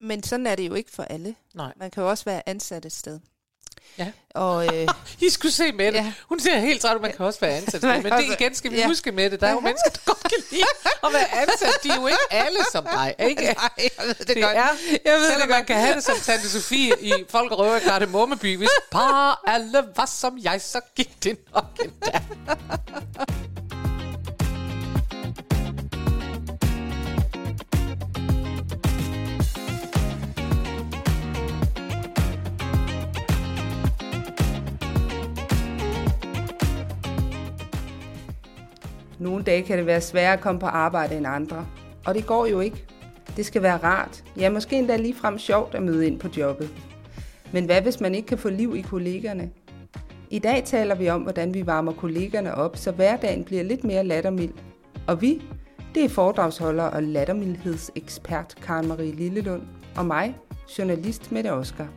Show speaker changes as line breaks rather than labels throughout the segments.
Men sådan er det jo ikke for alle.
Nej.
Man kan jo også være ansat et sted.
Ja.
Og øh,
I skulle se med det.
Ja.
Hun ser helt træt ud, man kan også være ansat. Men det igen skal vi
ja.
huske med det. Der er jo mennesker, der godt kan lide at være ansat. De er jo ikke alle som dig. Ikke?
nej, jeg ved det,
Det
godt.
er,
jeg ved
selvom
det
man
godt.
kan have det som Tante Sofie i Folk og Røver i Kardemommeby. Hvis bare alle var som jeg, så gik det nok endda.
Nogle dage kan det være sværere at komme på arbejde end andre. Og det går jo ikke. Det skal være rart. Ja, måske endda ligefrem sjovt at møde ind på jobbet. Men hvad hvis man ikke kan få liv i kollegerne? I dag taler vi om, hvordan vi varmer kollegerne op, så hverdagen bliver lidt mere lattermild. Og vi, det er foredragsholder og lattermildhedsekspert Karen Marie Lillelund. Og mig, journalist Mette Oskar.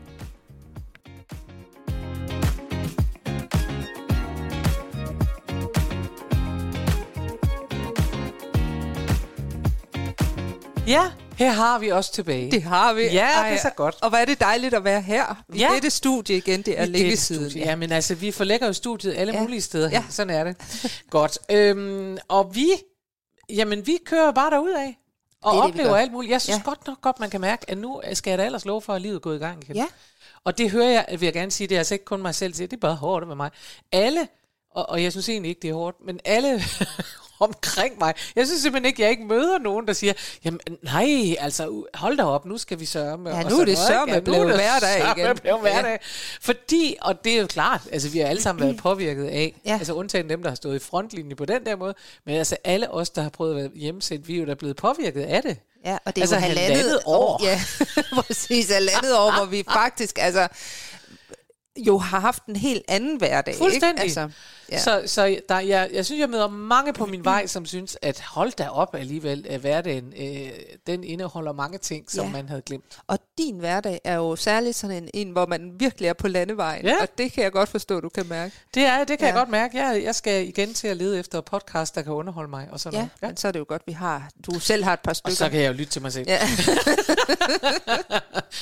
Ja, her har vi os tilbage.
Det har vi.
Ja, det er så godt.
Og hvor er det dejligt at være her. I
Ja.
dette studie igen, det er længe siden.
studie. Ja, men altså, vi forlægger jo studiet alle
Ja.
mulige steder.
Ja.
Sådan er det. Godt. Øhm, og vi, jamen, vi kører bare derud af. Og
Det er det,
oplever
gør.
alt muligt. Jeg synes
ja.
godt nok godt, man kan mærke, at nu skal jeg da ellers love for, at livet er gået i gang igen.
Ja.
Og det hører jeg, vil jeg gerne sige, det er altså ikke kun mig selv til, det er bare hårdt med mig. Alle, og, og jeg synes egentlig ikke, det er hårdt, men alle omkring mig, jeg synes simpelthen ikke, jeg ikke møder nogen, der siger, jamen nej, altså hold da op, nu skal vi sørge
Ja, nu er det sørme blevet hverdag igen.
hverdag. Fordi, og det er jo klart, altså vi har alle sammen været påvirket af,
Ja.
altså undtagen dem, der har stået i frontlinjen på den der måde, men altså alle os, der har prøvet at være hjemsendt, vi er jo da blevet påvirket af det.
Ja, og det er
Altså
jo halvandet,
halvandet år.
Ja, præcis, halvandet år, hvor vi faktisk altså, jo har haft en helt anden hverdag.
Fuldstændig.
Ikke? Altså, ja.
Så, så der, jeg, jeg synes, jeg møder mange på min vej, som synes, at hold da op alligevel, at hverdagen, øh, den indeholder mange ting, som
Ja.
man havde glemt.
Og din hverdag er jo særligt sådan en, en, hvor man virkelig er på landevejen.
Ja.
Og det kan jeg godt forstå, du kan mærke.
Det, er, det kan ja. jeg godt mærke. Jeg, jeg skal igen til at lede efter podcast, der kan underholde mig. Og sådan
Ja,
noget.
ja, men så er det jo godt, vi har, du selv har et par
Og
stykker.
så kan jeg jo lytte til mig selv.
Ja.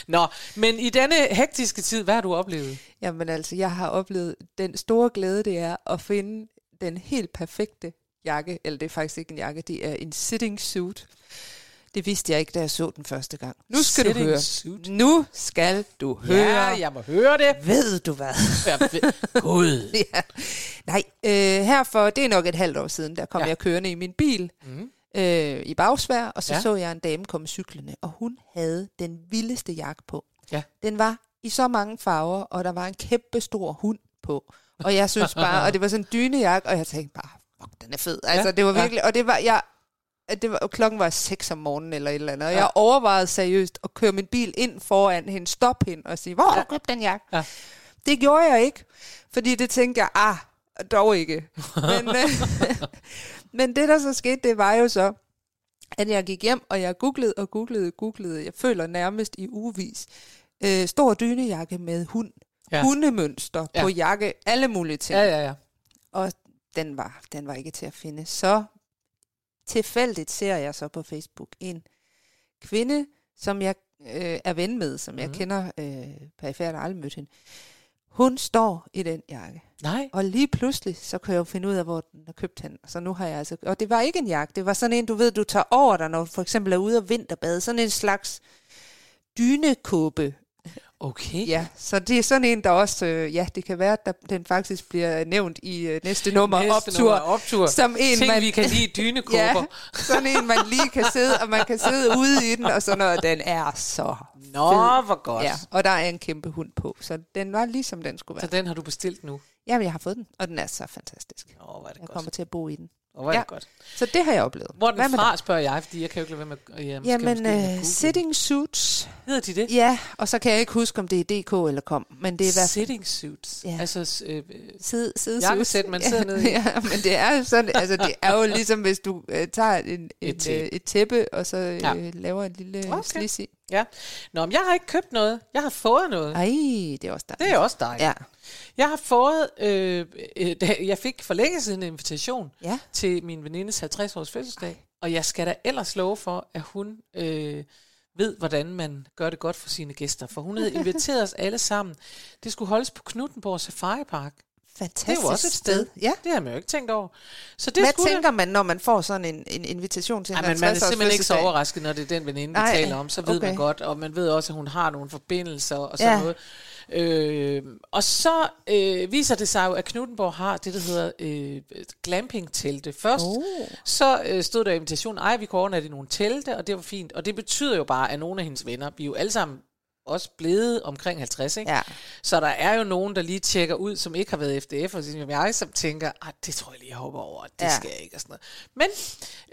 Nå, men i denne hektiske tid, hvad har du oplevet?
Jamen altså, jeg har oplevet den store glæde, det er at finde den helt perfekte jakke. Eller det er faktisk ikke en jakke, det er en sitting suit. Det vidste jeg ikke, da jeg så den første gang. Nu skal
Sitting
du høre.
suit.
Nu skal du høre.
Ja, jeg må høre det.
Ved du hvad?
Gud.
ja. Nej, øh, her for, det er nok et halvt år siden, der kom ja. Jeg kørende i min bil mm. øh, i bagsvær, og så. Ja. så jeg en dame komme cyklende, og hun havde den vildeste jakke på.
Ja.
Den var i så mange farver, og der var en kæmpe stor hund på. Og jeg synes bare, og det var sådan en dynejakke, og jeg tænkte bare, fuck, den er fed. Altså,
Ja,
det var
ja.
virkelig, og det var, jeg, det var, klokken var 6 om morgenen eller et eller andet, og
Ja.
jeg overvejede seriøst at køre min bil ind foran hende, stoppe hende og sige, hvor har du købt den jakke?
Ja.
Det gjorde jeg ikke, fordi det tænkte jeg, ah, dog ikke. Men, men det, der så skete, det var jo så, at jeg gik hjem, og jeg googlede og googlede og googlede. Jeg føler nærmest i ugevis. Øh, stor dynejakke med hund. Ja. Hundemønster ja. På jakke. Alle mulige ting.
Ja, ja, ja.
Og den var, den var ikke til at finde. Så tilfældigt ser jeg så på Facebook en kvinde, som jeg øh, er ven med, som jeg
Mhm.
kender øh, perifært og aldrig mødt hende. Hun står i den jakke.
Nej.
Og lige pludselig, så kan jeg jo finde ud af, hvor den har købt hen. Så nu har jeg altså... Og det var ikke en jakke. Det var sådan en, du ved, du tager over dig, når du for eksempel er ude og vinterbade. Sådan en slags dynekåbe.
Okay.
Ja, så det er sådan en, der også... Øh, ja, det kan være, at der, den faktisk bliver nævnt i øh, næste nummer,
Næste
optur.
nummer, optur.
Som en,
Ting,
man,
vi kan lide, dynekåber.
ja, sådan en, man lige kan sidde, og man kan sidde ude i den, og sådan noget. Den er så
Nå,
fed.
hvor godt.
Ja, og der er en kæmpe hund på, så den var ligesom den skulle
Så
være.
den har du bestilt nu?
Jamen, jeg har fået den, og den er så fantastisk.
Åh, hvor er det
Jeg
godt.
kommer til at bo i den.
Åh, hvor er det
Ja.
godt.
Så det har jeg oplevet.
Hvor
Hvad
den
med
fra, spørger jeg, fordi jeg kan jo ikke lade være med at... Jamen,
Jamen, uh, sitting suits.
Hedder de det?
Ja, og så kan jeg ikke huske, om det er DK eller kom, men det er i hvert fald
Sitting suits.
Ja.
Altså, øh,
sid, sid,
Jakkesæt, man sidder nede i.
Ja, men det er sådan, altså det er jo ligesom, hvis du uh, tager en,
Et
et,
tæppe.
uh, et tæppe, og så uh,
Ja.
laver en lille
okay.
slis i.
ja. Nå, men jeg har ikke købt noget. Jeg har fået noget.
Ej, det er også dejligt.
Det er også dejligt.
Ja.
Jeg har fået, øh, øh, jeg fik for længe siden en invitation
Ja.
til min venindes 50-års fødselsdag, og jeg skal da ellers love for, at hun øh, ved, hvordan man gør det godt for sine gæster. For hun havde inviteret os alle sammen. Det skulle holdes på Knuttenborg Safari Park.
Fantastisk
Det er jo også et sted.
Ja.
Det har man jo ikke tænkt over. Så det
Hvad
skulle
tænker man, når man får sådan en, en invitation til en
Ej, men man er
50-års
simpelthen ikke så overrasket, når det er den veninde, vi
Nej,
taler om. Så ved
okay.
man godt, og man ved også, at hun har nogle forbindelser og sådan
Ja.
noget. Øh, og så øh, viser det sig jo, at Knuttenborg har det, der hedder øh, glamping-telte. Først
Oh.
så øh, stod der i invitationen, ej, vi kan overnatte i nogle telte, og det var fint. Og det betyder jo bare, at nogle af hendes venner, vi er jo alle sammen også blevet omkring 50, ikke?
Ja.
Så der er jo nogen, der lige tjekker ud, som ikke har været FDF, og som jeg, som tænker, at det tror jeg lige, jeg hopper over, det
ja.
skal jeg ikke, og sådan noget.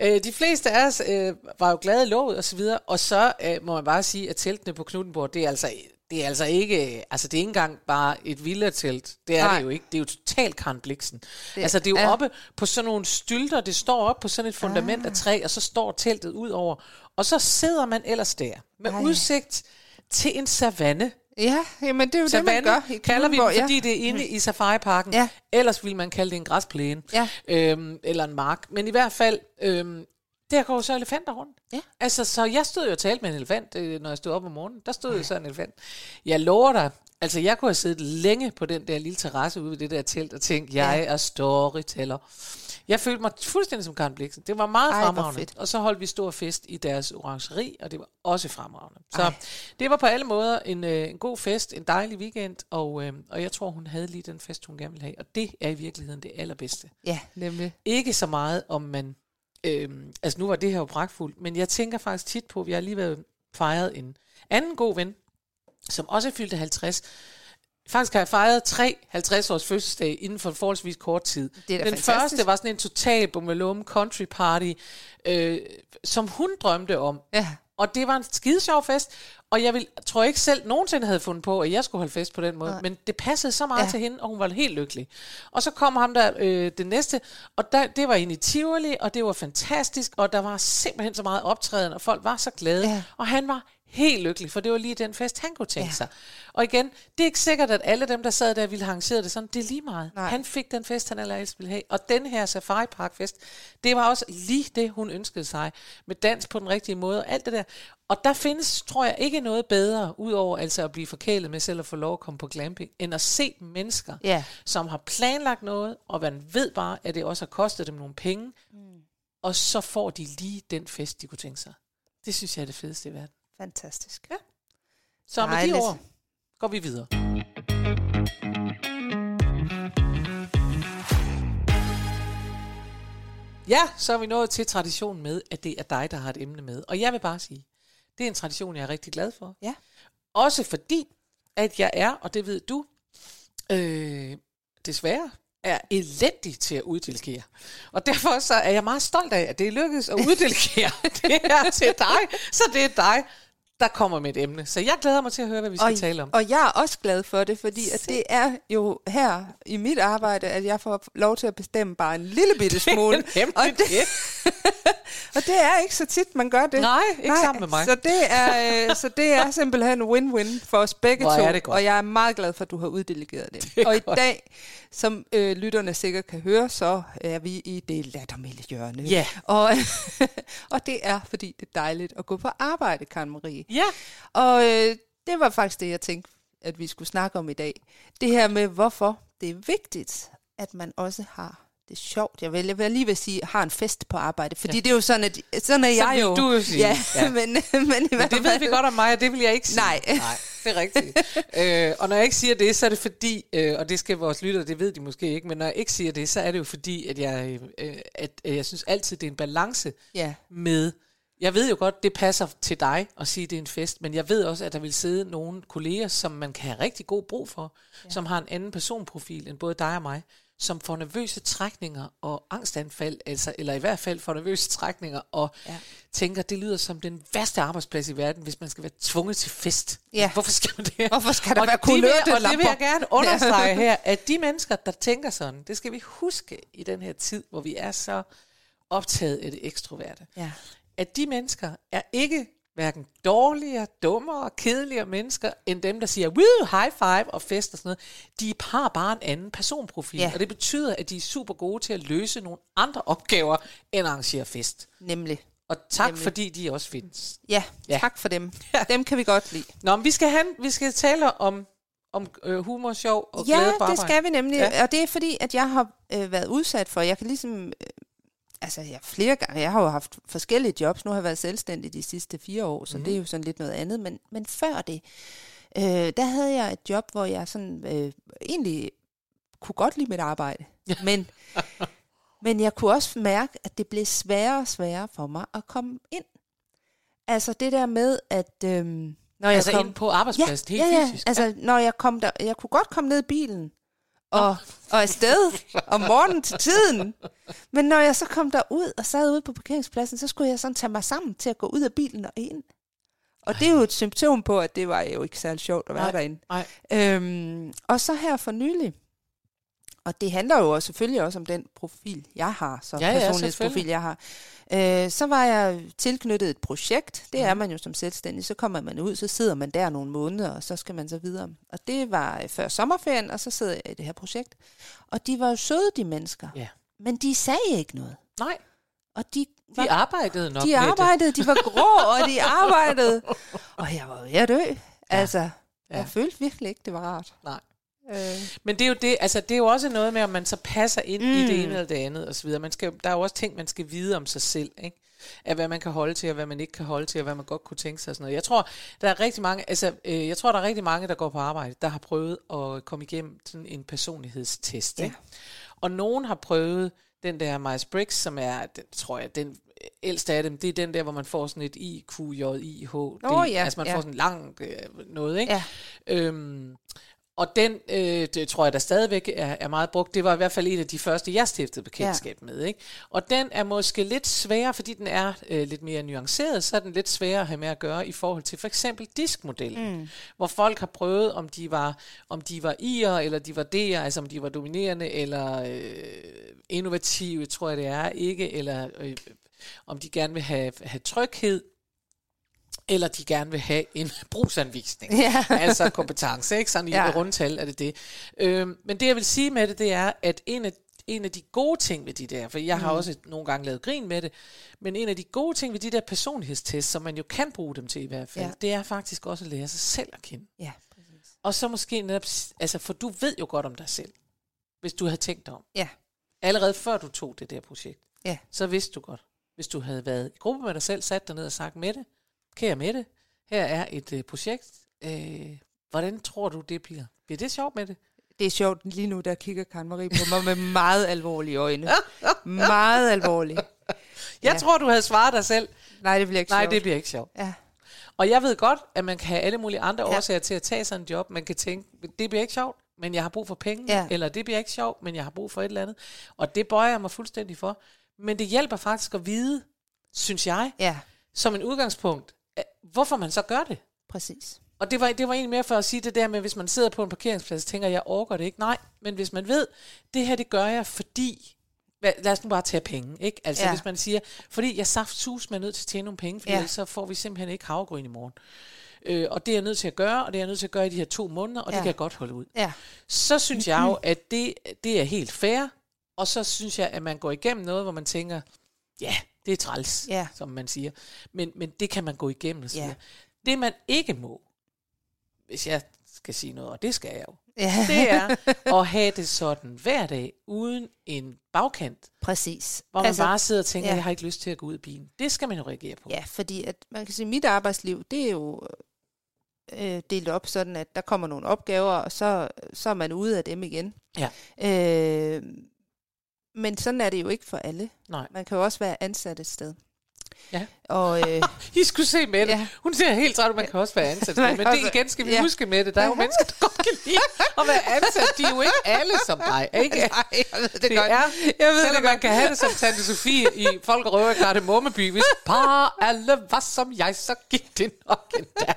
Men øh, de fleste af os øh, var jo glade i lovet, og så videre, og så øh, må man bare sige, at teltene på Knuttenborg, det er altså, det er altså ikke, altså det er ikke engang bare et villatelt, det er
Nej.
det jo ikke, det er jo totalt Karen Bliksen. Det, altså det er jo
ja.
ja. oppe på sådan nogle stylter, det står op på sådan et fundament ah. af træ, og så står teltet ud over, og så sidder man ellers der, med
Ej.
udsigt til en savanne,
Ja, jamen det er jo det, man
Savanne
gør. i
kalder vi den,
Knuthenborg,
fordi
ja.
det er inde i safariparken.
Ja.
Ellers ville man kalde det en græsplæne.
Ja.
Øhm, eller en mark. Men i hvert fald, øhm, der går så elefanter rundt.
Ja.
Altså, så jeg stod jo og talte med en elefant, øh, når jeg stod op om morgenen. Der stod jo så en elefant. Jeg lover dig, altså jeg kunne have siddet længe på den der lille terrasse ude ved det der telt og tænkt, jeg er storyteller. Jeg følte mig fuldstændig som Karen Bliksen. Det var meget
Ej,
fremragende.
fedt.
Og så holdt vi stor fest i deres orangeri, og det var også fremragende. Så
Ej.
det var på alle måder en, øh, en god fest, en dejlig weekend, og, øh, og jeg tror, hun havde lige den fest, hun gerne ville have. Og det er i virkeligheden det allerbedste.
Ja, nemlig.
Ikke så meget, om man... Øh, altså nu var det her jo pragtfuldt, men jeg tænker faktisk tit på, vi har lige været fejret en anden god ven, som også fyldte 50. Faktisk har jeg fejret tre 50-års fødselsdage inden for forholdsvis kort tid.
Det er
Den
fantastisk.
første var sådan en total bummelum country party, øh, som hun drømte om.
Ja.
Og det var en skide sjov fest, og jeg vil, tror ikke selv nogensinde havde fundet på, at jeg skulle holde fest på den måde,
Nej.
men det passede så meget
Ja.
til hende, og hun var helt lykkelig. Og så kom ham der, øh, det næste, og der, det var inde i Tivoli, og det var fantastisk, og der var simpelthen så meget optræden, og folk var så glade,
Ja.
og han var helt lykkelig, for det var lige den fest, han kunne tænke
Ja.
sig. Og igen, det er ikke sikkert, at alle dem, der sad der, ville have arrangeret det sådan. Det er lige meget.
Nej.
Han fik den fest, han allerhelst ville have. Og den her Safari Park fest, det var også lige det, hun ønskede sig. Med dans på den rigtige måde og alt det der. Og der findes, tror jeg, ikke noget bedre, udover altså at blive forkælet med selv at få lov at komme på glamping, end at se mennesker,
Ja.
som har planlagt noget, og man ved bare, at det også har kostet dem nogle penge, mm. og så får de lige den fest, de kunne tænke sig. Det synes jeg er det fedeste i verden.
Fantastisk.
Ja. Så med
Dejligt.
de ord går vi videre. Ja, så er vi nået til traditionen med, at det er dig, der har et emne med. Og jeg vil bare sige, det er en tradition, jeg er rigtig glad for.
Ja.
Også fordi, at jeg er, og det ved du, øh, desværre er elendig til at uddelegere. Og derfor så er jeg meget stolt af, at det er lykkedes at uddelegere det her til dig. Så det er dig, der kommer med et emne. Så jeg glæder mig til at høre, hvad vi skal
og,
tale om.
Og jeg er også glad for det, fordi at det er jo her i mit arbejde, at jeg får lov til at bestemme bare en lille bitte smule.
Nemlig
og, det,
det.
og det er ikke så tit, man gør det.
Nej, ikke sammen med mig.
Så det er, øh, så det er simpelthen win-win for os begge
Hvor
to.
er det godt.
Og jeg er meget glad for, at du har uddelegeret det.
Det
og i
godt.
dag, som øh, lytterne sikkert kan høre, så er vi i det lattermilde
Ja.
Og, og det er, fordi det er dejligt at gå på arbejde, Karen Marie.
Ja,
Og øh, det var faktisk det, jeg tænkte, at vi skulle snakke om i dag. Det her med, hvorfor det er vigtigt, at man også har det sjovt. Jeg vil, jeg vil lige vil sige, har en fest på arbejde. Fordi ja. det er jo sådan, at sådan er jeg jo.
du jo sige.
Ja,
Ja.
men, men, i hvert
det ved vi godt om mig, og det vil jeg ikke sige.
Nej.
Nej det er rigtigt. øh, og når jeg ikke siger det, så er det fordi, øh, og det skal vores lyttere, det ved de måske ikke, men når jeg ikke siger det, så er det jo fordi, at jeg, øh, at, at jeg synes altid, det er en balance
Ja,
med, jeg ved jo godt, det passer til dig at sige, at det er en fest, men jeg ved også, at der vil sidde nogle kolleger, som man kan have rigtig god brug for, ja. som har en anden personprofil end både dig og mig, som får nervøse trækninger og angstanfald, altså, eller i hvert fald får nervøse trækninger, og ja. Tænker, det lyder som den værste arbejdsplads i verden, hvis man skal være tvunget til fest.
Ja.
Hvorfor skal man det?
Hvorfor skal der
og
være
de vil, Og det vil jeg gerne understrege her, at de mennesker, der tænker sådan, det skal vi huske i den her tid, hvor vi er så optaget af det ekstroverte
ja.
at de mennesker er ikke hverken dårligere, dummere, kedeligere mennesker, end dem, der siger, woo, high five og fest og sådan noget. De har bare en anden personprofil,
Ja.
og det betyder, at de er super gode til at løse nogle andre opgaver, end at arrangere fest.
Nemlig.
Og tak,
Nemlig.
fordi de også findes.
Ja,
Ja.
ja, tak for dem. Dem kan vi godt lide.
Nå, men vi skal, have, vi skal tale om, om øh, humor, sjov og glæde
Ja, det skal vi nemlig.
Ja.
Ja. Og det er fordi, at jeg har øh, været udsat for, jeg kan ligesom, øh, altså jeg flere gange, jeg har jo haft forskellige jobs, nu har jeg været selvstændig de sidste fire år, så mm. det er jo sådan lidt noget andet, men, men før det, øh, der havde jeg et job, hvor jeg sådan øh, egentlig kunne godt lide mit arbejde,
Ja.
men, men jeg kunne også mærke, at det blev sværere og sværere for mig at komme ind. Altså det der med, at øh, når jeg
Altså
kom,
ind på arbejdspladsen, helt
ja, ja.
fysisk.
Altså, når jeg kom der, jeg kunne godt komme ned i bilen og, og afsted om morgenen til tiden. Men når jeg så kom derud og sad ude på parkeringspladsen, så skulle jeg sådan tage mig sammen til at gå ud af bilen og ind. Og det er jo et symptom på, at det var jo ikke særlig sjovt at være
Nej,
derinde.
nej.
Øhm, og så her for nylig, og det handler jo også, selvfølgelig også om den profil, jeg har, så
Ja, ja,
personlighedsprofil,
selvfølgelig.
jeg har. Øh, så var jeg tilknyttet et projekt. Det er
Mhm.
man jo som selvstændig. Så kommer man ud, så sidder man der nogle måneder, og så skal man så videre. Og det var øh, før sommerferien, og så sidder jeg i det her projekt. Og de var jo søde, de mennesker.
Ja.
Men de sagde ikke noget.
Nej,
Og de, var,
de arbejdede nok
de arbejdede, de var grå, og de arbejdede. Og jeg var ved at dø. Altså,
Ja.
jeg følte virkelig ikke, det var rart.
Nej.
Øh,
Men det er jo det, altså det er jo også noget med, om man så passer ind mm. i det
Mm.
ene eller det andet og så videre. Man skal, der er jo også ting, man skal vide om sig selv, ikke? Af hvad man kan holde til, og hvad man ikke kan holde til, og hvad man godt kunne tænke sig og sådan noget. Jeg tror, der er rigtig mange, altså, øh, jeg tror, der er rigtig mange, der går på arbejde, der har prøvet at komme igennem sådan en personlighedstest,
Ja.
ikke? Og nogen har prøvet den der Myers-Briggs, som er, den, tror jeg, den ældste af dem, det er den der, hvor man får sådan et IQJIH.
Nå, ja,
altså man
ja.
får sådan lang øh, noget, ikke?
ja.
Øhm, og den, øh, det tror jeg, der stadigvæk er, er meget brugt. Det var i hvert fald en af de første, jeg stiftede bekendtskab ja. med. Ikke? Og den er måske lidt sværere, fordi den er øh, lidt mere nuanceret, så er den lidt sværere at have med at gøre i forhold til for eksempel diskmodellen, mm. hvor folk har prøvet, om de var om de var i'er, eller de var d'er, altså om de var dominerende, eller øh, innovative, tror jeg det er, ikke, eller øh, om de gerne vil have, have tryghed, eller de gerne vil have en brugsanvisning.
Ja.
altså kompetence, ikke? Sådan i
Ja.
rundtal er det det. Øhm, men det jeg vil sige med det, det er, at en af, en af de gode ting ved de der, for jeg har også nogle gange lavet grin med det, men en af de gode ting ved de der personlighedstests, som man jo kan bruge dem til i hvert fald,
Ja.
det er faktisk også at lære sig selv at kende.
Ja, præcis.
Og så måske netop, altså for du ved jo godt om dig selv, hvis du havde tænkt dig om.
Ja.
Allerede før du tog det der projekt,
Ja.
så vidste du godt, hvis du havde været i gruppe med dig selv, sat dig ned og sagt, Mette, kære Mette, her er et øh, projekt. Øh, hvordan tror du, det bliver? Bliver det sjovt med det?
Det er sjovt, lige nu der kigger Karen Marie på mig med meget alvorlige øjne. meget alvorlige.
Jeg
Ja.
tror, du havde svaret dig selv.
Nej, det bliver ikke
Nej,
sjovt.
det bliver ikke sjovt.
Ja.
Og jeg ved godt, at man kan have alle mulige andre
Ja.
årsager til at tage sådan en job. Man kan tænke, det bliver ikke sjovt, men jeg har brug for penge.
Ja.
Eller det bliver ikke sjovt, men jeg har brug for et eller andet. Og det bøjer jeg mig fuldstændig for. Men det hjælper faktisk at vide, synes jeg,
ja,
som en udgangspunkt, hvorfor man så gør det.
præcis.
Og det var, det var egentlig mere for at sige det der med, hvis man sidder på en parkeringsplads og tænker, jeg orker det ikke. Nej, men hvis man ved, det her det gør jeg, fordi... Lad os nu bare tage penge, ikke? Altså
Ja.
hvis man siger, fordi jeg saft sus med nødt til at tjene nogle penge, for
Ja.
så får vi simpelthen ikke havregryn i morgen. Øh, og det er jeg nødt til at gøre, og det er jeg nødt til at gøre i de her to måneder, og
ja.
Det kan jeg godt holde ud.
Ja,
Så synes jeg jo, at det, det er helt fair, og så synes jeg, at man går igennem noget, hvor man tænker, ja, det er træls,
Ja.
som man siger. Men, men det kan man gå igennem og
Ja.
Det man ikke må, hvis jeg skal sige noget, og det skal jeg jo,
ja.
det er at have det sådan hver dag, uden en bagkant,
præcis.
hvor man altså, bare sidder og tænker,
ja.
jeg har ikke lyst til at gå ud i bilen. Det skal man jo reagere på.
Ja, fordi at man kan sige, at mit arbejdsliv, det er jo øh, delt op sådan, at der kommer nogle opgaver, og så, så er man ude af dem igen.
Ja.
Øh, men sådan er det jo ikke for alle.
Nej.
Man kan jo også være ansat et sted.
Ja.
Og øh,
I skulle se med det.
Ja.
Hun ser helt træt, man kan også være ansat. Men det igen skal vi
ja.
huske med det. Der er jo mennesker, der godt kan lide at være ansat. De er jo ikke alle som dig, ikke?
nej, jeg ved det,
Det
godt.
er,
jeg ved
selvom
det
man kan have det som Tante Sofie i Folk og Røver i Kardemommeby. Hvis bare alle var som jeg, så gik det nok endda.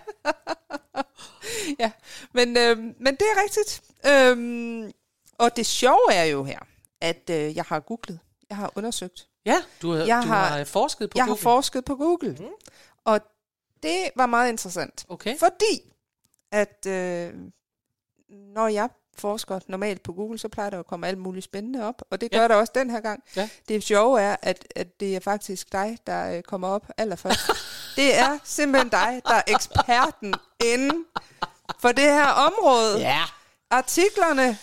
ja. Men, øh, men det er rigtigt. Øhm, og det sjove er jo her, at øh, jeg har googlet. Jeg har undersøgt.
Ja, du, har,
Jeg
du
har-
har, forsket på
jeg
Google.
har forsket på Google. Mm. Og det var meget interessant.
Okay.
Fordi at øh, når jeg forsker normalt på Google, så plejer der at komme alt muligt spændende op, og det gør
ja.
der også den her gang.
Ja.
Det sjove er, at, at det er faktisk dig, der øh, kommer op allerførst. det er simpelthen dig, der er eksperten inden for det her område.
Ja.
Artiklerne,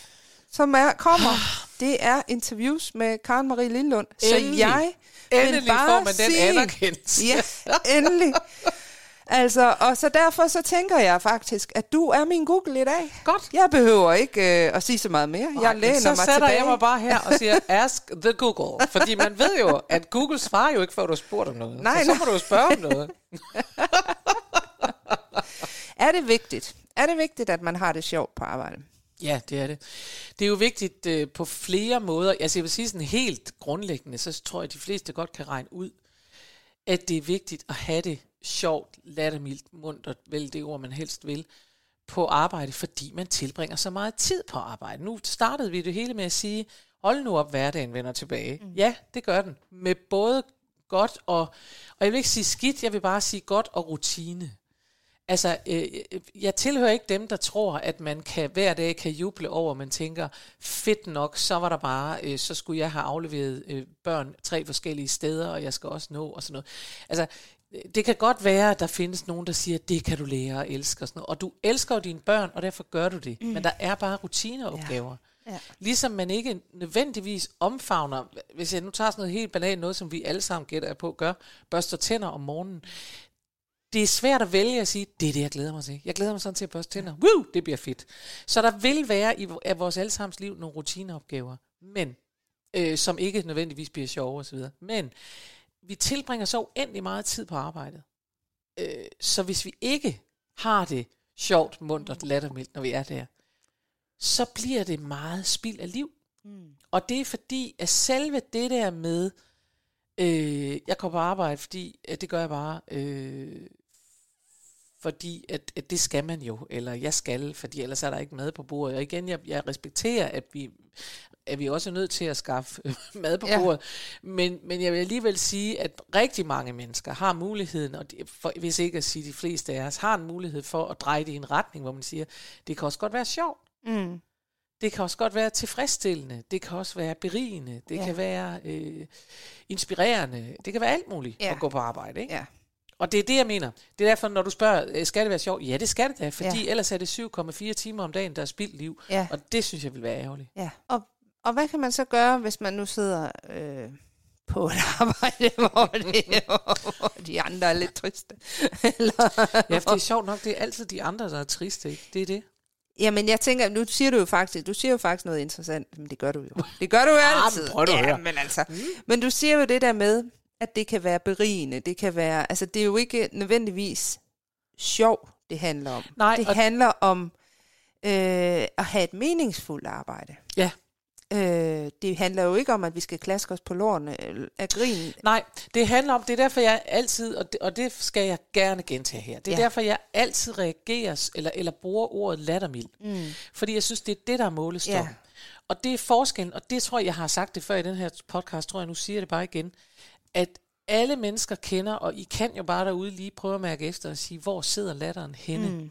som er, kommer, det er interviews med Karen Marie Lillund. Så
Endelig.
jeg vil
Endelig
bare
får man den
sige-
anerkendelse.
Ja, endelig. Altså, og så derfor så tænker jeg faktisk, at du er min Google i dag.
Godt.
Jeg behøver ikke øh, at sige så meget mere. Jeg læner
så
mig
sætter
tilbage.
jeg mig bare her og siger, ask the Google. Fordi man ved jo, at Google svarer jo ikke, før du har spurgt om noget.
Nej,
så, så
nej.
må du spørge om noget.
Er det vigtigt? Er det vigtigt, at man har det sjovt på arbejde?
Ja, det er det. Det er jo vigtigt øh, på flere måder. Altså jeg vil sige sådan helt grundlæggende, så tror jeg, at de fleste godt kan regne ud, at det er vigtigt at have det sjovt, lattermildt, muntert, vel det ord, man helst vil, på arbejde, fordi man tilbringer så meget tid på arbejde. Nu startede vi det hele med at sige, hold nu op, hverdagen vender tilbage. Mm. Ja, det gør den. Med både godt og, og jeg vil ikke sige skidt, jeg vil bare sige godt og rutine. Altså, øh, jeg tilhører ikke dem, der tror, at man kan hver dag kan juble over, man tænker, fedt nok, så var der bare, øh, så skulle jeg have afleveret øh, børn tre forskellige steder, og jeg skal også nå, og sådan noget. Altså, øh, det kan godt være, at der findes nogen, der siger, det kan du lære og elske, og sådan noget. Og du elsker jo dine børn, og derfor gør du det. Mm. Men der er bare rutineopgaver.
Ja.
Ligesom man ikke nødvendigvis omfavner, hvis jeg nu tager sådan noget helt banalt, noget som vi alle sammen gætter på, gør, børster tænder om morgenen. Det er svært at vælge at sige, det er det, jeg glæder mig til. Jeg glæder mig sådan til at børste tænder. Woo, det bliver fedt. Så der vil være i af vores allesammens liv nogle rutineopgaver, men øh, som ikke nødvendigvis bliver sjove osv. Men vi tilbringer så uendelig meget tid på arbejdet. Øh, så hvis vi ikke har det sjovt, muntert, lattermildt, når vi er der, så bliver det meget spild af liv. Mm. Og det er fordi, at selve det der med, øh, jeg kommer på arbejde, fordi at det gør jeg bare, øh, fordi at, at det skal man jo, eller jeg skal, fordi ellers er der ikke mad på bordet. Og igen, jeg, jeg respekterer, at vi, at vi også er nødt til at skaffe øh, mad på
Ja.
bordet. Men, men jeg vil alligevel sige, at rigtig mange mennesker har muligheden, og de, for, hvis ikke at sige de fleste af os, har en mulighed for at dreje det i en retning, hvor man siger, det kan også godt være sjovt.
Mm.
Det kan også godt være tilfredsstillende. Det kan også være berigende. Det
Ja.
kan være øh, inspirerende. Det kan være alt muligt
ja.
at gå på arbejde. Ikke?
Ja.
Og det er det, jeg mener. Det er derfor, når du spørger, øh, skal det være sjovt? Ja, det skal det da, fordi
Ja.
ellers er det 7,4 timer om dagen, der er spildt liv.
Ja.
Og det synes jeg vil være ærgerligt.
Ja. Og, og hvad kan man så gøre, hvis man nu sidder øh, på et arbejde, hvor, det, hvor de andre er lidt triste? Eller,
Ja, for det er sjovt nok, det er altid de andre, der er triste. Ikke? Det er det.
Jamen, jeg tænker, nu siger du jo faktisk, du siger jo faktisk noget interessant, men det gør du jo. Det gør du jo
Ah,
altid.
men prøv at
ja, men altså. Mm. Men du siger jo det der med, at det kan være berigende, det kan være, altså det er jo ikke nødvendigvis sjov, det handler om.
Nej,
det handler om øh, at have et meningsfuldt arbejde.
Ja.
Øh, det handler jo ikke om, at vi skal klaske os på lårene øh, af grin.
Nej, det handler om, det er derfor, jeg altid, og det, og det skal jeg gerne gentage her, det er
Ja.
derfor, jeg altid reagerer, eller, eller bruger ordet lattermild. Mm. Fordi jeg synes, det er det, der er målestok.
Ja.
Ja. Og det er forskellen, og det tror jeg, jeg har sagt det før i den her podcast, tror jeg, nu siger jeg det bare igen, at alle mennesker kender, og I kan jo bare derude lige prøve at mærke efter og sige, hvor sidder latteren henne? Mm.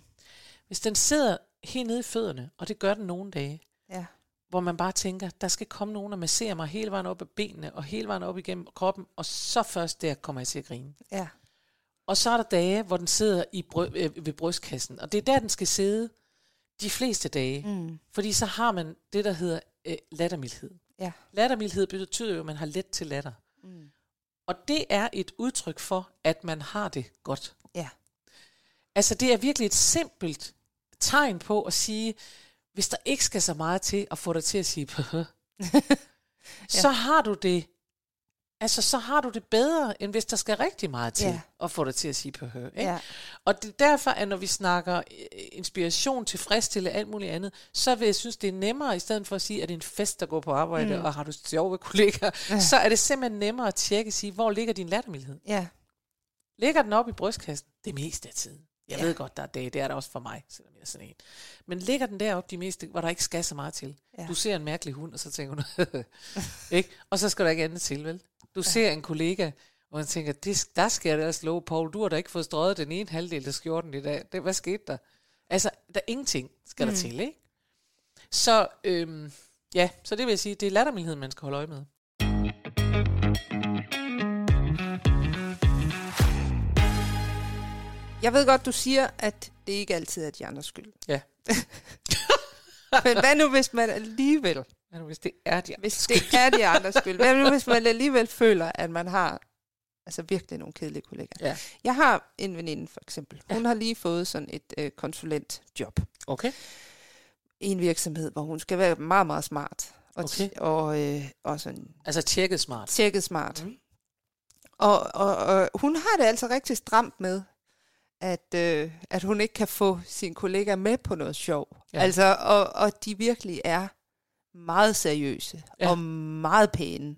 Hvis den sidder helt nede i fødderne, og det gør den nogle dage,
Ja.
hvor man bare tænker, der skal komme nogen og massere mig hele vejen op ad benene, og hele vejen op igennem kroppen, og så først der kommer jeg til at grine.
Ja.
Og så er der dage, hvor den sidder i bry- øh, ved brystkassen, og det er der, den skal sidde de fleste dage. Mm. Fordi så har man det, der hedder øh, lattermildhed.
Ja.
Lattermildhed betyder jo, at man har let til latter. Mm. Og det er et udtryk for, at man har det godt.
Ja.
Altså det er virkelig et simpelt tegn på at sige, hvis der ikke skal så meget til at få dig til at sige pøh, så har du det Altså, så har du det bedre, end hvis der skal rigtig meget til
Ja.
at få dig til at sige pøh. Ikke?
Ja.
Og det er derfor, at når vi snakker øh, inspiration, tilfredsstille alt muligt andet, så vil jeg synes, det er nemmere, i stedet for at sige, at det er en fest, der går på arbejde, mm. og har du sjove kollegaer, ja. så er det simpelthen nemmere at tjekke, sige, hvor ligger din lattermildhed?
Ja.
Ligger den op i brystkassen? Det meste af tiden. Jeg
Ja.
ved godt, der er dage, det er der også for mig, selvom jeg er sådan en. Men ligger den deroppe de meste, hvor der ikke skal så meget til?
Ja.
Du ser en mærkelig hund, og så tænker du, ikke? Og så skal der ikke andet til, vel? Du ja. ser en kollega, og man tænker, det, der skal jeg da slå, Paul, du har da ikke fået strøget den ene halvdel af skjorten i dag. Det, hvad skete der? Altså, der er ingenting skal mm. der til, ikke? Så øhm, ja, så det vil jeg sige, det er lattermildheden, man skal holde øje med.
Jeg ved godt, du siger, at det ikke altid er de andres skyld.
Ja.
Men hvad nu, hvis man alligevel,
Men hvis det er de
hvis det er de andres skyld, hvad nu, hvis man alligevel føler, at man har altså virkelig nogle kedelige kollegaer.
Ja.
Jeg har en veninde for eksempel. Hun har lige fået sådan et øh, konsulentjob
Okay.
i en virksomhed, hvor hun skal være meget, meget smart. Og,
Okay.
og, øh, og sådan
Altså tjekket smart.
tjekket smart. Mm. Og, og, og hun har det altså rigtig stramt med, at, øh, at hun ikke kan få sine kollegaer med på noget sjov.
Ja.
Altså, og, og de virkelig er meget seriøse
Ja.
og meget pæne.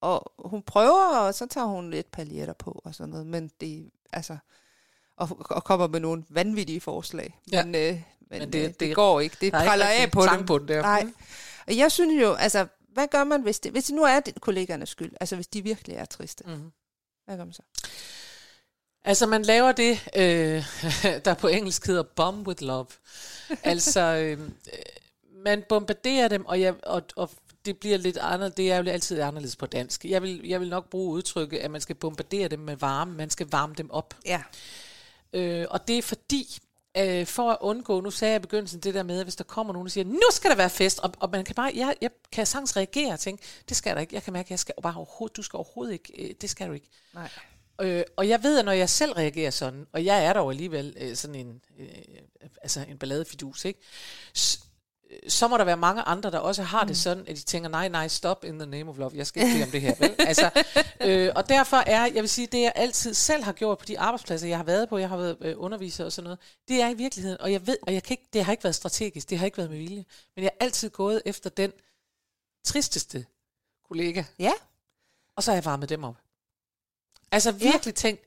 Og hun prøver, og så tager hun lidt paljetter på og sådan noget, men det altså og, og kommer med nogle vanvittige forslag.
Ja.
Men, øh, men,
Men
men
det-
det, det,
det-
går ikke. Det
er
praller af på dem.
sangbund der.
Nej. Og jeg synes jo, altså, hvad gør man, hvis det, hvis det nu er det kollegernes skyld? Altså, hvis de virkelig er triste.
Mm-hmm.
Hvad gør man så?
Altså, man laver det, øh, der på engelsk hedder bomb with love. altså, øh, øh, man bombarderer dem, og, jeg, og, og det bliver lidt anderledes. Det er jo altid anderledes på dansk. Jeg vil, jeg vil nok bruge udtrykket, at man skal bombardere dem med varme. Man skal varme dem op.
Ja.
Øh, og det er fordi, øh, for at undgå, nu sagde jeg i begyndelsen det der med, at hvis der kommer nogen og siger, nu skal der være fest, og, og man kan bare, jeg, jeg kan sagtens reagere og tænke, det skal der ikke. Jeg kan mærke, jeg skal bare overhovedet, du skal overhovedet ikke, øh, det skal du ikke.
Nej.
Øh, og jeg ved, at når jeg selv reagerer sådan, og jeg er dog alligevel øh, sådan en, øh, altså en balladefidus, ikke? S- øh, så må der være mange andre, der også har mm. det sådan, at de tænker, nej, nej, stop in the name of love, jeg skal ikke om det her, vel? Altså, øh, og derfor er, jeg vil sige, det jeg altid selv har gjort på de arbejdspladser, jeg har været på, jeg har været øh, underviser og sådan noget, det er i virkeligheden, og jeg ved, og jeg kan ikke, det har ikke været strategisk, det har ikke været med vilje, men jeg har altid gået efter den tristeste kollega,
Ja.
og så har jeg varmet dem op. Altså virkelig tænkt,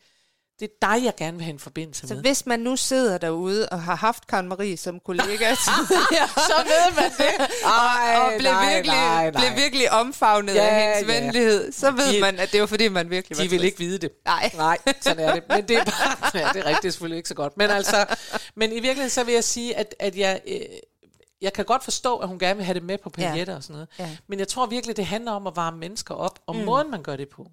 det er dig, jeg gerne vil have en forbindelse
Så
med.
hvis man nu sidder derude og har haft Karen Marie som kollega, ja,
så ved man det. Ej,
og blev, virkelig, blev virkelig omfavnet
Ja,
af hendes
ja.
venlighed, så ved
De-
man, at det var fordi, man virkelig var
De vil
trist.
ikke vide det.
Nej.
Nej, sådan er det. Men det er bare, ja, det er rigtigt, det er selvfølgelig ikke så godt. Men altså, men i virkeligheden så vil jeg sige, at, at jeg, øh, jeg kan godt forstå, at hun gerne vil have det med på paljetter ja. og sådan noget.
Ja.
Men jeg tror virkelig, det handler om at varme mennesker op, og mm. måden man gør det på.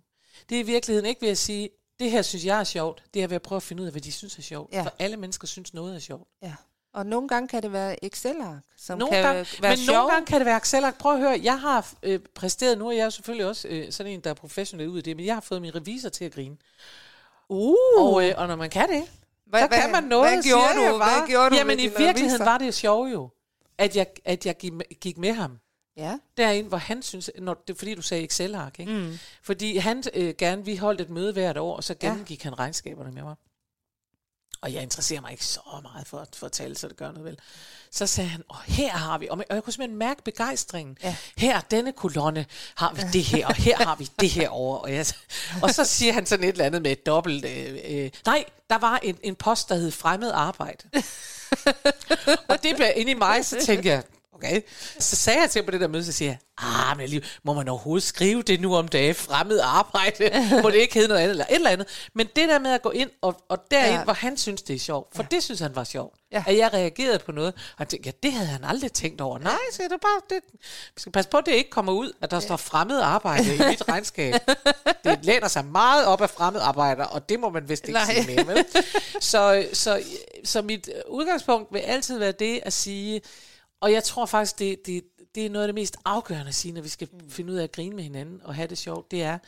Det er i virkeligheden ikke ved at sige, det her synes jeg er sjovt, det er ved at prøve at finde ud af, hvad de synes er sjovt.
Ja.
For alle mennesker synes noget er sjovt.
Ja. Og nogle gange kan det være Excel-ark, som
Nogle
kan
gange,
være
men
sjov.
nogle gange kan det være Excel. Prøv at høre, jeg har øh, præsteret, nu er jeg jo selvfølgelig også øh, sådan en, der er professionel ud i det, men jeg har fået min revisor til at grine.
Uh.
Og, øh, og når man kan det,
Hvad-
så
hvad-
kan man noget,
hvad gjorde
siger jeg
du?
bare.
Hvad gjorde du
Jamen i virkeligheden
revisor?
var det jo sjovt jo, at jeg, at jeg gik, med, gik med ham.
Ja.
Derind, hvor han synes, når, det er fordi du sagde Excel-ark, ikke? Mm. Fordi han øh, gerne, vi holdt et møde hvert år, og så gennemgik ja. han regnskaberne med mig. Og jeg interesserer mig ikke så meget for, for at tale, så det gør noget vel. Så sagde han, og her har vi, og jeg, og jeg kunne simpelthen mærke begejstringen.
Ja.
Her, denne kolonne, har vi det her, og her har vi det her over. Og, jeg, og så siger han sådan et eller andet med et dobbelt, øh, øh, nej, der var en, en post, der hed fremmed arbejde. og det blev inde i mig, så tænkte jeg, okay. Så sagde jeg til ham på det der møde, så siger jeg, ah, men alligevel, må man overhovedet skrive det nu om dagen, fremmed arbejde? må det ikke hedde noget andet, eller et eller andet? Men det der med at gå ind, og, og derind, ja.
Ja.
hvor han synes, det er sjovt, for ja. det synes han var sjovt, ja.
Ja.
at jeg reagerede på noget, og han tænkte, ja, det havde han aldrig tænkt over. Nej, så det er bare, det, vi skal passe på, at det ikke kommer ud, at der står fremmed arbejde i mit regnskab. Det læner sig meget op af fremmed arbejder, og det må man vist ikke
Nej.
sige mere, vel? Så, så, så mit udgangspunkt vil altid være det at sige, og jeg tror faktisk, det, det, det er noget af det mest afgørende at sige, når vi skal finde ud af at grine med hinanden og have det sjovt, det er,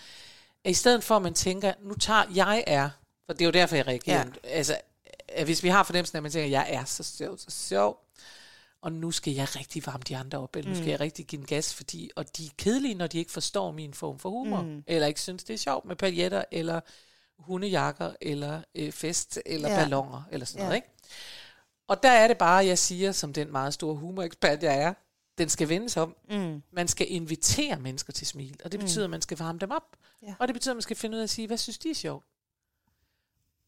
at i stedet for at man tænker, nu tager jeg er, for det er jo derfor, jeg reagerer. Ja. Altså, at hvis vi har fornemmelsen af, at man tænker, jeg er så sjov, så sjov, og nu skal jeg rigtig varme de andre op, eller nu skal jeg rigtig give en gas, fordi, og de er kedelige, når de ikke forstår min form for humor, mm. eller ikke synes, det er sjovt med paljetter, eller hundejakker, eller øh, fest, eller. Ja. ballonger, eller sådan
Ja.
noget, ikke? Og der er det bare, jeg siger, som den meget store humorekspert, jeg er, den skal vendes om.
Mm.
Man skal invitere mennesker til smil, og det betyder, at man skal varme dem op.
Ja.
Og det betyder, at man skal finde ud af at sige, hvad synes de er sjovt?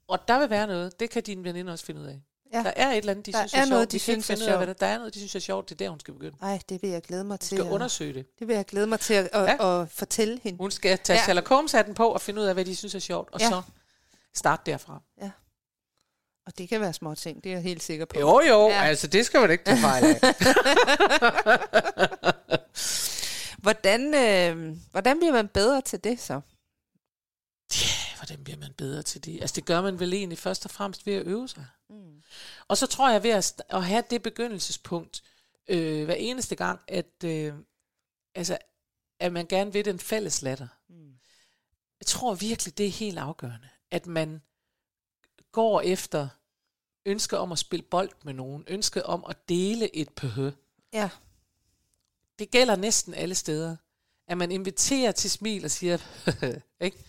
Og der vil være noget, det kan din veninde også finde ud af.
Ja.
Der er et eller andet, de
Der
synes
er
er,
noget,
sjovt.
de
Vi kan ikke
synes er
finde ud af, hvad
sjovt.
der, der er noget, de synes er sjovt. Det er der, hun skal begynde.
Ej, det vil jeg glæde mig
Hun
til.
skal
at-
undersøge det.
Det vil jeg glæde mig til at, at,
Ja.
at fortælle hende.
Hun skal tage ja.
Ja.
Sherlock Holmes-hatten på og finde ud af, hvad de synes er sjovt. Og
Ja.
så starte derfra.
Og det kan være små ting, det er jeg helt sikker på.
Jo, jo,
Ja.
altså det skal man ikke tage fejl af.
Hvordan, øh, hvordan bliver man bedre til det så?
Ja, hvordan bliver man bedre til det? Altså det gør man vel egentlig først og fremmest ved at øve sig. Mm. Og så tror jeg ved at, at have det begyndelsespunkt øh, hver eneste gang, at, øh, altså, at man gerne vil den fælles latter. Mm. Jeg tror virkelig, det er helt afgørende, at man går efter ønsker om at spille bold med nogen, ønsker om at dele et pøhø.
Ja.
Det gælder næsten alle steder. At man inviterer til smil og siger, ikke?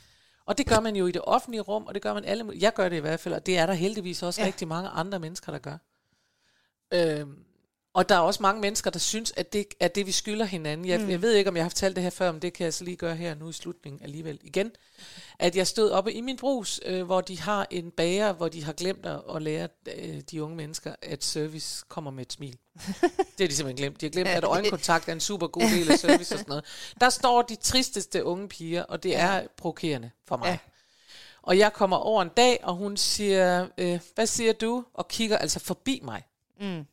Og det gør man jo i det offentlige rum, og det gør man alle. Jeg gør det i hvert fald, og det er der heldigvis også
ja.
rigtig mange andre mennesker, der gør. Øhm, og der er også mange mennesker, der synes, at det er det, vi skylder hinanden. Jeg, mm. jeg ved ikke, om jeg har fortalt det her før, men det kan jeg så lige gøre her nu i slutningen alligevel igen. At jeg stod oppe i min brus, øh, hvor de har en bager, hvor de har glemt at, lære øh, de unge mennesker, at service kommer med et smil. Det har de simpelthen glemt. De har glemt, at øjenkontakt er en super god del af service og sådan noget. Der står de tristeste unge piger, og det er provokerende for mig.
Ja.
Og jeg kommer over en dag, og hun siger, øh, hvad siger du? Og kigger altså forbi mig.
Mm.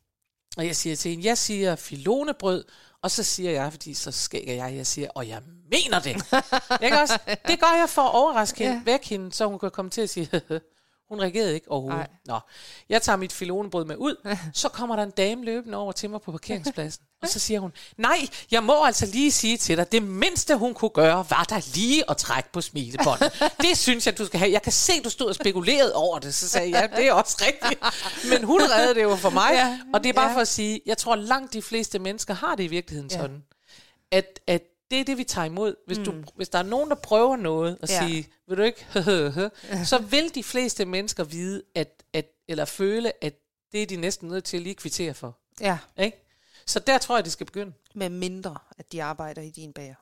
Og jeg siger til hende, jeg siger filonebrød, og så siger jeg, fordi så skægger jeg, jeg siger, og jeg mener det. ikke også? Det gør jeg for at overraske hende,
Ja.
væk hende, så hun kan komme til at sige, hun reagerede ikke overhovedet.
Nej.
Nå, jeg tager mit filonebrød med ud, så kommer der en dame løbende over til mig på parkeringspladsen, og så siger hun, nej, jeg må altså lige sige til dig, det mindste hun kunne gøre, var der lige at trække på smilebåndet. Det synes jeg, du skal have. Jeg kan se, du stod og spekulerede over det, så sagde jeg, ja, det er også rigtigt. Men hun reddede det jo for mig,
Ja,
og det er bare
ja.
for at sige, jeg tror langt de fleste mennesker har det i virkeligheden
Ja.
sådan, at, at det er det, vi tager imod. Hvis, du, hvis der er nogen, der prøver noget og
Ja.
ja. sige, vil du ikke, så vil de fleste mennesker vide, at, at, eller føle, at det er de næsten nødt til at lige kvittere for.
Ja,
Ikke? Så der tror jeg, det skal begynde.
med mindre, at de arbejder i din bager.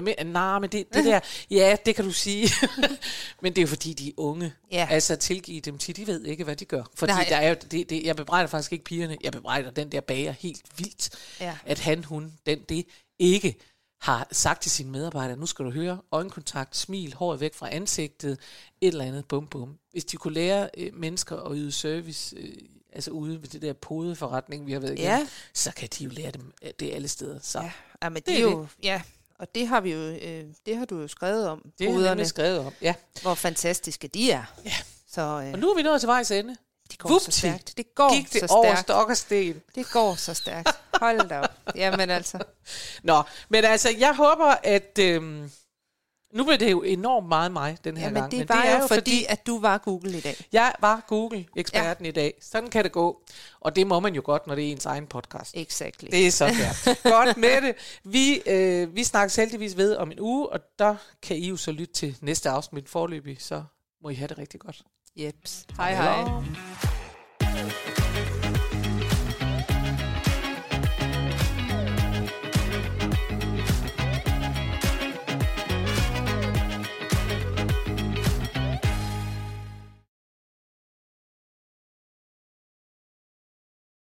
Men, nej, men det, det der, ja, det kan du sige. men det er jo fordi, de er unge.
Ja.
Altså tilgive dem til, de ved ikke, hvad de gør. Fordi
Nej.
der er jo, det, det, jeg bebrejder faktisk ikke pigerne, jeg bebrejder den der bager helt vildt.
Ja.
At han, hun, den, det ikke har sagt til sine medarbejdere, nu skal du høre, øjenkontakt, smil, håret væk fra ansigtet, et eller andet, bum bum. Hvis de kunne lære øh, mennesker at yde service, øh, altså ude ved det der podeforretning, vi har været igennem,
Ja.
så kan de jo lære dem øh, det alle steder. Så
Ja, ja men det,
Det
er jo, ja, og det har vi jo, øh, det har du jo skrevet om,
det har jeg
poderne,
skrevet om. Ja.
hvor fantastiske de er.
Ja.
Så øh,
Og nu er vi nået til vejs ende.
det går så
vupti,
stærkt. Det går
Gik det
så
over
stærkt.
stok og sten.
Det går så stærkt. Hold da op. Jamen altså.
Nå, men altså, jeg håber, at... Øhm, nu bliver det jo enormt meget mig den her
Jamen
gang.
det
men
var
det er
jo fordi, at du var Google i dag.
jeg var Google-eksperten ja. i dag. Sådan kan det gå. Og det må man jo godt, når det er ens egen podcast.
Exactly.
Det er så der. godt med det. Vi, øh, vi snakkes heldigvis ved om en uge, og der kan I jo så lytte til næste afsnit forløbig, så må I have det rigtig godt.
Jeps. Hej hej.
Hej.